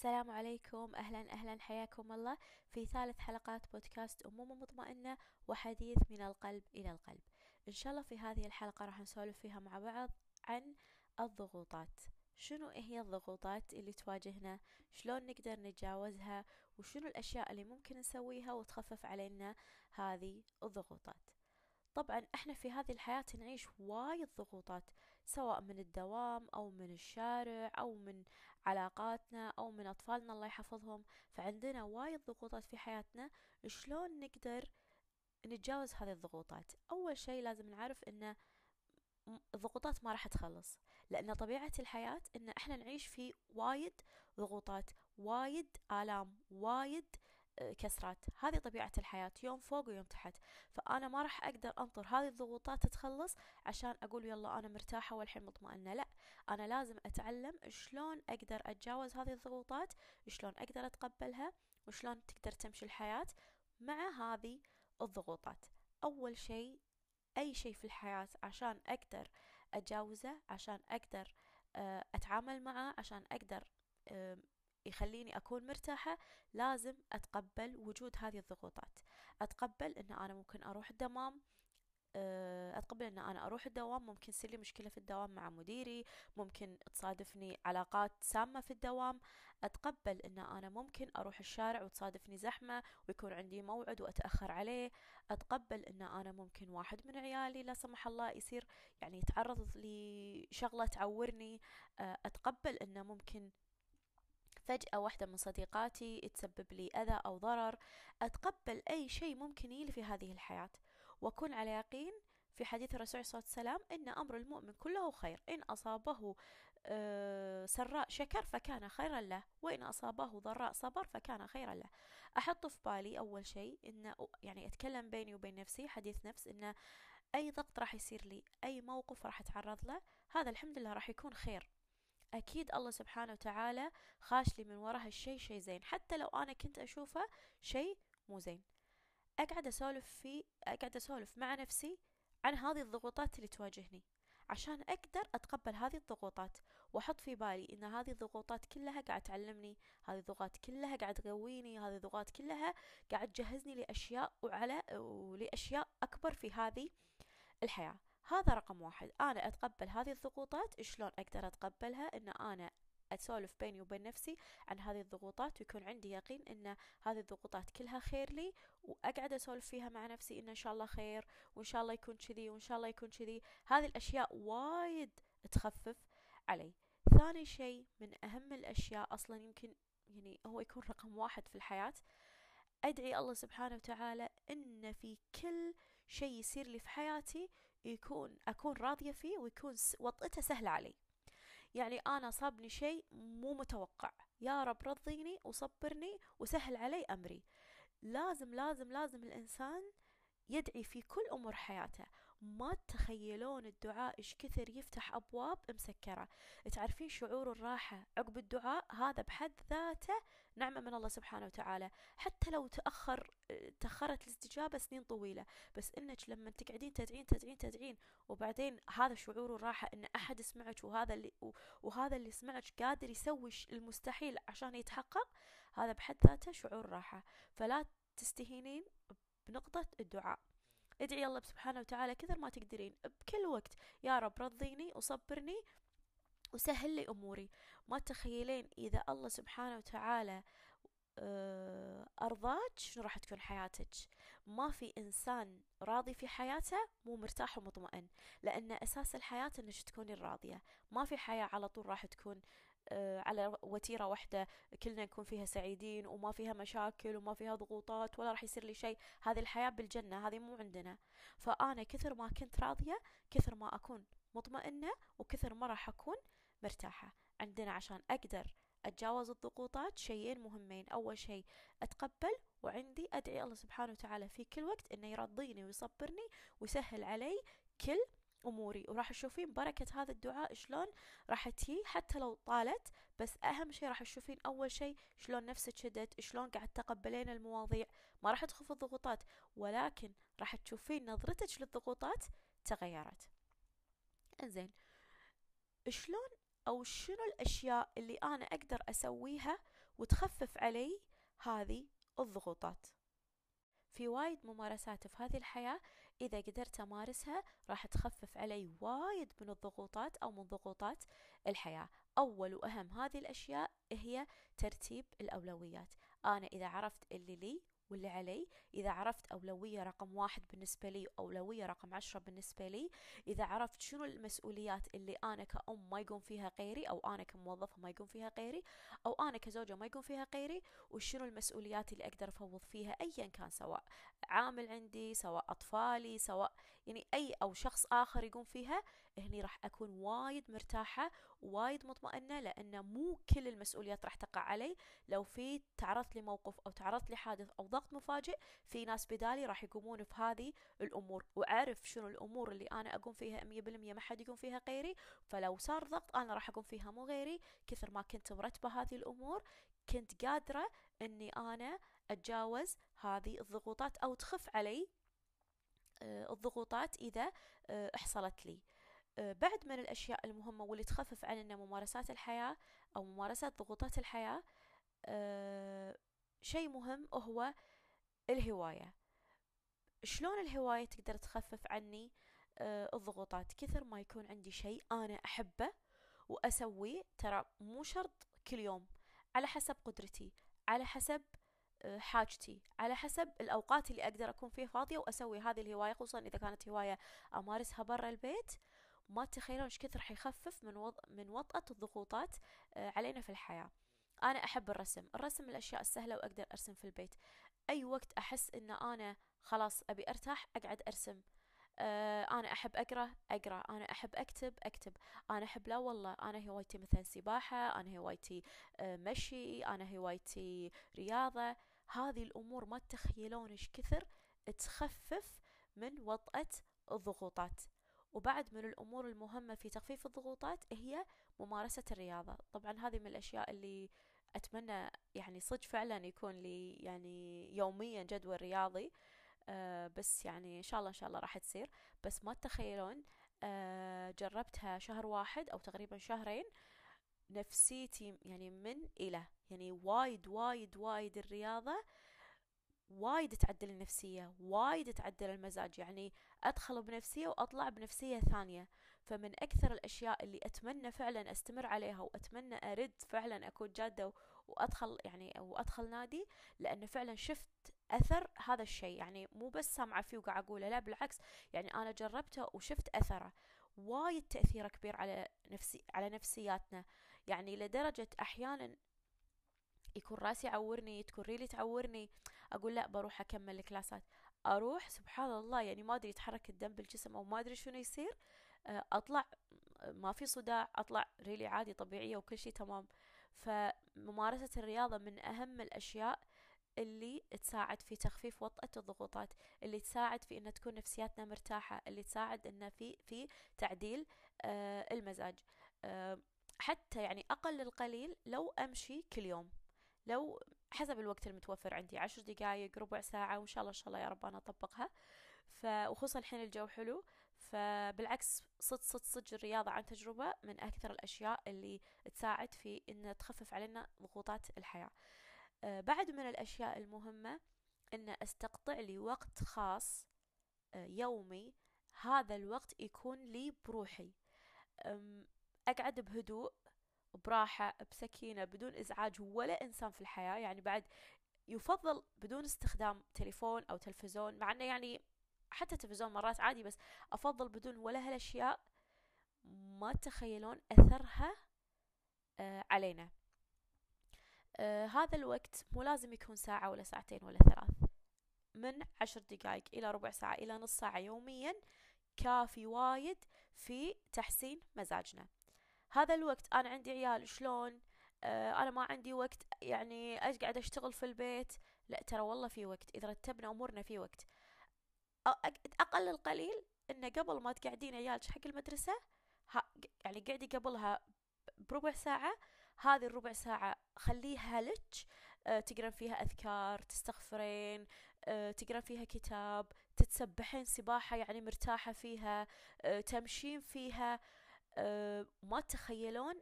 السلام عليكم. أهلا أهلا. حياكم الله في ثالث حلقات بودكاست أمومة مطمئنة وحديث من القلب إلى القلب. إن شاء الله في هذه الحلقة راح نسولف فيها مع بعض عن الضغوطات. شنو هي الضغوطات اللي تواجهنا؟ شلون نقدر نتجاوزها؟ وشنو الأشياء اللي ممكن نسويها وتخفف علينا هذه الضغوطات؟ طبعا إحنا في هذه الحياة نعيش وايد ضغوطات سواء من الدوام أو من الشارع أو من علاقاتنا أو من أطفالنا الله يحفظهم. فعندنا وايد ضغوطات في حياتنا شلون نقدر نتجاوز هذه الضغوطات؟ أول شيء لازم نعرف إن الضغوطات ما راح تخلص لأن طبيعة الحياة إن إحنا نعيش في وايد ضغوطات وايد آلام وايد كسرات. هذه طبيعة الحياة يوم فوق ويوم تحت. فأنا ما راح أقدر أنطر هذه الضغوطات تتخلص عشان أقول يلا أنا مرتاحة والحين مطمئنة. لا أنا لازم أتعلم شلون أقدر أتجاوز هذه الضغوطات شلون أقدر أتقبلها وشلون تقدر تمشي الحياة مع هذه الضغوطات. أول شيء أي شيء في الحياة عشان أقدر أتجاوزه عشان أقدر آه، أتعامل معه عشان أقدر يخليني أكون مرتاحة لازم أتقبل وجود هذه الضغوطات. أتقبل أن أنا ممكن أروح الدمام آه، أتقبل أن أنا أروح الدوام ممكن يصير لي مشكلة في الدوام مع مديري ممكن تصادفني علاقات سامة في الدوام. أتقبل أن أنا ممكن أروح الشارع وتصادفني زحمة ويكون عندي موعد وأتأخر عليه. أتقبل أن أنا ممكن واحد من عيالي لا سمح الله يصير يعني يتعرض لشغلة تعورني. آه، أتقبل أن ممكن فجأة واحدة من صديقاتي تسبب لي أذى أو ضرر أتقبل أي شيء ممكن يلي في هذه الحياة. وأكون على يقين في حديث الرسول صلى الله عليه وسلم إن أمر المؤمن كله خير. إن أصابه آه، سراء شكر فكان خيرا له وإن أصابه ضراء صبر فكان خيرا له. أحط في بالي أول شيء إن يعني أتكلم بيني وبين نفسي حديث نفس إن أي ضغط راح يصير لي أي موقف راح أتعرض له هذا الحمد لله راح يكون خير. أكيد الله سبحانه وتعالى خاش لي من وراء هالشي شي زين. حتى لو أنا كنت أشوفه شي مو زين. أقعد أسولف في أقعد أسولف مع نفسي عن هذه الضغوطات اللي تواجهني. عشان أقدر أتقبل هذه الضغوطات وأحط في بالي إن هذه الضغوطات كلها قاعد تعلمني هذه الضغوطات كلها قاعد تقويني هذه الضغوطات كلها قاعد تجهزني لأشياء وعلى ولأشياء أكبر في هذه الحياة. هذا رقم واحد. أنا أتقبل هذه الضغوطات. شلون أقدر أتقبلها؟ إن أنا أسولف بيني وبين نفسي عن هذه الضغوطات ويكون عندي يقين إن هذه الضغوطات كلها خير لي وأقعد أسولف فيها مع نفسي إن إن شاء الله خير وإن شاء الله يكون كذي وإن شاء الله يكون كذي. هذه الأشياء وايد تخفف علي. ثاني شيء من أهم الأشياء أصلا يمكن يعني هو يكون رقم واحد في الحياة. أدعي الله سبحانه وتعالى إن في كل شيء يصير لي في حياتي يكون أكون راضية فيه ويكون وطئته سهلة علي. يعني أنا صابني شيء مو متوقع. يا رب رضيني وصبرني وسهل علي أمري. لازم لازم لازم الإنسان يدعي في كل أمور حياته. ما تتخيلون الدعاء إيش كثر يفتح أبواب مسكرة. تعرفين شعور الراحة عقب الدعاء؟ هذا بحد ذاته نعمة من الله سبحانه وتعالى. حتى لو تأخر تأخرت الاستجابة سنين طويلة بس إنك لما تقعدين تدعين تدعين تدعين وبعدين هذا شعور الراحة إن أحد يسمعك وهذا اللي وهذا اللي يسمعك قادر يسوي المستحيل عشان يتحقق هذا بحد ذاته شعور راحة. فلا تستهينين بنقطة الدعاء. ادعي الله سبحانه وتعالى كثر ما تقدرين. بكل وقت. يا رب رضيني وصبرني وسهل لي أموري. ما تخيلين إذا الله سبحانه وتعالى آه، أرضاك شنو راح تكون حياتك. ما في إنسان راضي في حياته مو مرتاح ومطمئن لأن أساس الحياة إنك تكوني راضية. ما في حياة على طول راح تكون على وتيرة واحدة كلنا نكون فيها سعيدين وما فيها مشاكل وما فيها ضغوطات ولا راح يصير لي شيء. هذه الحياة بالجنة هذه مو عندنا. فأنا كثر ما كنت راضية كثر ما أكون مطمئنة وكثر ما راح أكون مرتاحة. عندنا عشان أقدر أتجاوز الضغوطات شيئين مهمين. أول شيء أتقبل وعندي أدعي الله سبحانه وتعالى في كل وقت إنه يرضيني ويصبرني ويسهل علي كل أموري وراح تشوفين بركة هذا الدعاء شلون راح تجي حتى لو طالت بس أهم شيء راح تشوفين أول شيء شلون نفسك شدت شلون قاعد تقبلين المواضيع. ما راح تخف الضغوطات ولكن راح تشوفين نظرتك للضغوطات تغيرت. إنزين شلون أو شنو الأشياء اللي أنا أقدر أسويها وتخفف علي هذه الضغوطات؟ في وايد ممارسات في هذه الحياة إذا قدرت أمارسها راح تخفف علي وايد من الضغوطات أو من ضغوطات الحياة. أول وأهم هذه الأشياء هي ترتيب الأولويات. أنا إذا عرفت اللي لي واللي علي. إذا عرفت أولوية رقم واحد بالنسبة لي وأولوية رقم عشرة بالنسبة لي. إذا عرفت شنو المسؤوليات اللي أنا كأم ما يقوم فيها غيري أو أنا كموظفة ما يقوم فيها غيري أو أنا كزوجة ما يقوم فيها غيري وشنو المسؤوليات اللي أقدر أفوض فيها أيا كان سواء عامل عندي سواء أطفالي سواء يعني أي أو شخص آخر يقوم فيها هني راح أكون وايد مرتاحة وايد مطمئنة لأن مو كل المسؤوليات راح تقع علي. لو في تعرضت لي موقف أو تعرضت لي حادث أو ضغط مفاجئ في ناس بدالي راح يقومون في هذه الأمور. وأعرف شنو الأمور اللي أنا أقوم فيها مية بالمية ما حد يقوم فيها غيري. فلو صار ضغط أنا راح أقوم فيها مو غيري. كثر ما كنت مرتبة هذه الأمور كنت قادرة أني أنا أتجاوز هذه الضغوطات أو تخف علي آه، الضغوطات إذا آه، حصلت لي. بعد من الأشياء المهمة واللي تخفف عنا ممارسات الحياة أو ممارسات ضغوطات الحياة شيء مهم هو الهواية. شلون الهواية تقدر تخفف عني الضغوطات؟ كثر ما يكون عندي شيء أنا أحبه وأسويه ترى مو شرط كل يوم على حسب قدرتي على حسب حاجتي على حسب الأوقات اللي أقدر أكون فيها فاضية وأسوي هذه الهواية خصوصا إذا كانت هواية أمارسها برا البيت. ما تتخيلون إيش كثر حيخفف من وض... من وطأة الضغوطات آه، علينا في الحياة. أنا أحب الرسم. الرسم من الأشياء السهلة وأقدر أرسم في البيت. أي وقت أحس إن أنا خلاص أبي أرتاح أقعد أرسم. آه أنا أحب أقرأ أقرأ. أنا أحب أكتب أكتب. أنا أحب لا والله أنا هوايتي مثلا سباحة أنا هوايتي آه مشي أنا هوايتي رياضة. هذه الأمور ما تتخيلون إيش كثر تخفف من وطأة الضغوطات. وبعد من الأمور المهمة في تخفيف الضغوطات هي ممارسة الرياضة. طبعا هذه من الأشياء اللي أتمنى يعني صدق فعلا يكون لي يعني يوميا جدول رياضي آه بس يعني إن شاء الله إن شاء الله راح تصير. بس ما تتخيلون آه جربتها شهر واحد أو تقريبا شهرين نفسيتي يعني من إلى يعني وايد وايد وايد الرياضة وايد تعدل النفسية وايد تعدل المزاج يعني أدخل بنفسية وأطلع بنفسية ثانية. فمن أكثر الأشياء اللي أتمنى فعلا أستمر عليها وأتمنى أرد فعلا أكون جادة وأدخل يعني وأدخل نادي لأن فعلا شفت أثر هذا الشيء. يعني مو بس سامعة فيه وقاعد أقوله لا بالعكس. يعني أنا جربته وشفت أثره. وايد تأثيره كبير على نفسي على نفسياتنا. يعني لدرجة أحيانا يكون راسي يعورني تكون ريلي تعورني. أقول لا بروح أكمل الكلاسات. أروح سبحان الله يعني ما أدري يتحرك الدم بالجسم أو ما أدري شنو يصير. آه، أطلع ما في صداع أطلع ريلي عادي طبيعية وكل شيء تمام. فممارسة الرياضة من أهم الأشياء اللي تساعد في تخفيف وطأة الضغوطات اللي تساعد في أن تكون نفسياتنا مرتاحة اللي تساعد أن في في تعديل آه المزاج. آه حتى يعني أقل القليل لو أمشي كل يوم. لو حسب الوقت المتوفر عندي. عشر دقايق ربع ساعة وإن شاء الله إن شاء الله يا رب أنا أطبقها. وخصوصا الحين الجو حلو. فبالعكس صد صد صد الرياضة عن تجربة من أكثر الأشياء اللي تساعد في إن تخفف علينا ضغوطات الحياة. آه بعد من الأشياء المهمة إن أستقطع لي وقت خاص آه يومي. هذا الوقت يكون لي بروحي. أقعد بهدوء. براحة بسكينة بدون إزعاج ولا إنسان في الحياة. يعني بعد يفضل بدون استخدام تليفون أو تلفزيون مع أنه يعني حتى تلفزيون مرات عادي بس أفضل بدون ولا هالأشياء ما تتخيلون أثرها آه علينا. آه هذا الوقت مو لازم يكون ساعة ولا ساعتين ولا ثلاث. من عشر دقايق إلى ربع ساعة إلى نص ساعة يوميا كافي وايد في تحسين مزاجنا. هذا الوقت أنا عندي عيال شلون؟ آه أنا ما عندي وقت يعني أقعد أشتغل في البيت؟ لا ترى والله في وقت إذا رتبنا أمورنا في وقت. أقل القليل إنه قبل ما تقعدين عيالك حق المدرسة يعني قعدي قبلها بربع ساعة هذه الربع ساعة خليها لك أه فيها أذكار تستغفرين أه فيها كتاب تتسبحين سباحة يعني مرتاحة فيها أه تمشين فيها. ما تتخيلون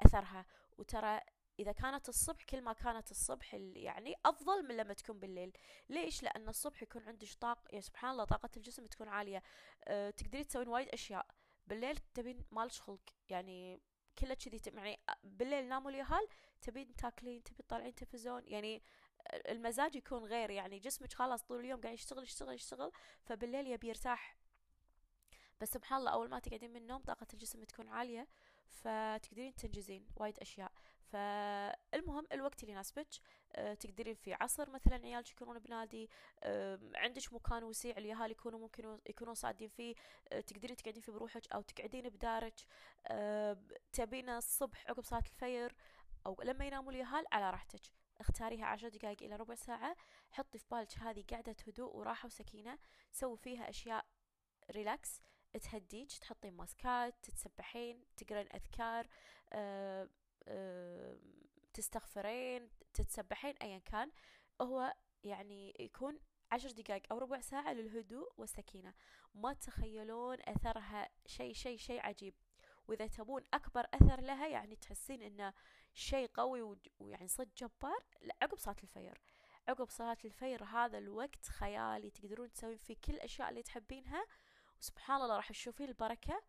أثرها. وترى إذا كانت الصبح كل ما كانت الصبح يعني أفضل من لما تكون بالليل. ليش؟ لأن الصبح يكون عندك طاقة يعني سبحان الله طاقة الجسم تكون عالية. أه تقدرين تسوين وايد أشياء. بالليل تبين مالش خلق. يعني كله كذي يعني بالليل ناموا اليهال تبين تاكلين تبين تطالعين تلفزيون. يعني المزاج يكون غير. يعني جسمك خلاص طول اليوم قاعد يشتغل يشتغل يشتغل فبالليل يبي يرتاح. بس سبحان الله أول ما تقعدين من النوم طاقة الجسم تكون عالية فتقدرين تنجزين وايد أشياء. فالمهم الوقت اللي يناسبك أه تقدرين في عصر مثلا عيالك يكونون بنادي عندك مكان وسيع اليهال يكونوا ممكن يكونون صادين فيه أه تقدرين تقعدين فيه بروحك أو تقعدين بدارك تبين الصبح عقب صلاة الفجر أو لما يناموا اليهال على راحتك. اختاريها عشر دقايق إلى ربع ساعة حطي في بالك هذه قعدة هدوء وراحة وسكينة سوي فيها أشياء ريلاكس تهديك تحطين ماسكات تتسبحين تقرين أذكار أه أه تستغفرين تتسبحين ايا كان. هو يعني يكون عشر دقائق أو ربع ساعة للهدوء والسكينة. ما تتخيلون أثرها شيء شيء شيء عجيب. وإذا تبون أكبر أثر لها يعني تحسين إنه شيء قوي ويعني صدق جبار عقب صلاة الفجر عقب صلاة الفجر هذا الوقت خيالي تقدرون تسوين فيه كل الأشياء اللي تحبينها. وسبحان الله راح تشوفين البركة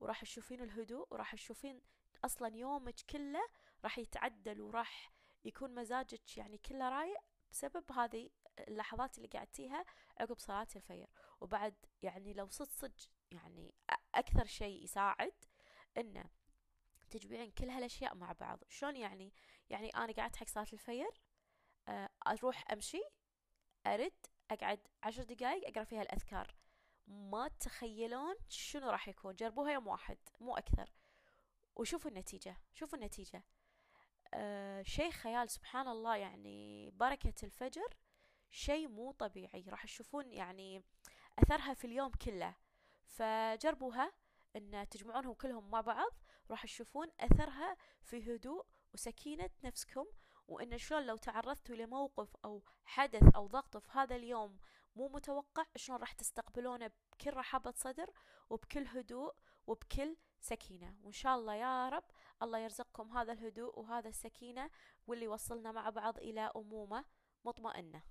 وراح تشوفين الهدوء وراح تشوفين أصلا يومك كله راح يتعدل وراح يكون مزاجك يعني كله رايق بسبب هذه اللحظات اللي قعدتيها عقب صلاة الفجر. وبعد يعني لو صدق صدق يعني أكثر شيء يساعد إنه تجمعين كل هالأشياء مع بعض. شلون يعني؟ يعني أنا قعدت حق صلاة الفجر أروح أمشي أرد أقعد عشر دقايق أقرأ فيها الأذكار. ما تتخيلون شنو راح يكون. جربوها يوم واحد مو أكثر. وشوفوا النتيجة شوفوا النتيجة. أه شيء خيال سبحان الله يعني بركة الفجر شيء مو طبيعي. راح تشوفون يعني أثرها في اليوم كله. فجربوها إن تجمعونهم كلهم مع بعض راح تشوفون أثرها في هدوء وسكينة نفسكم. وإن شلون لو تعرضتوا لموقف أو حدث أو ضغط في هذا اليوم مو متوقع شلون راح تستقبلونه بكل رحابة صدر وبكل هدوء وبكل سكينة. وإن شاء الله يا رب الله يرزقكم هذا الهدوء وهذا السكينة واللي يوصلنا مع بعض إلى أمومة مطمئنة.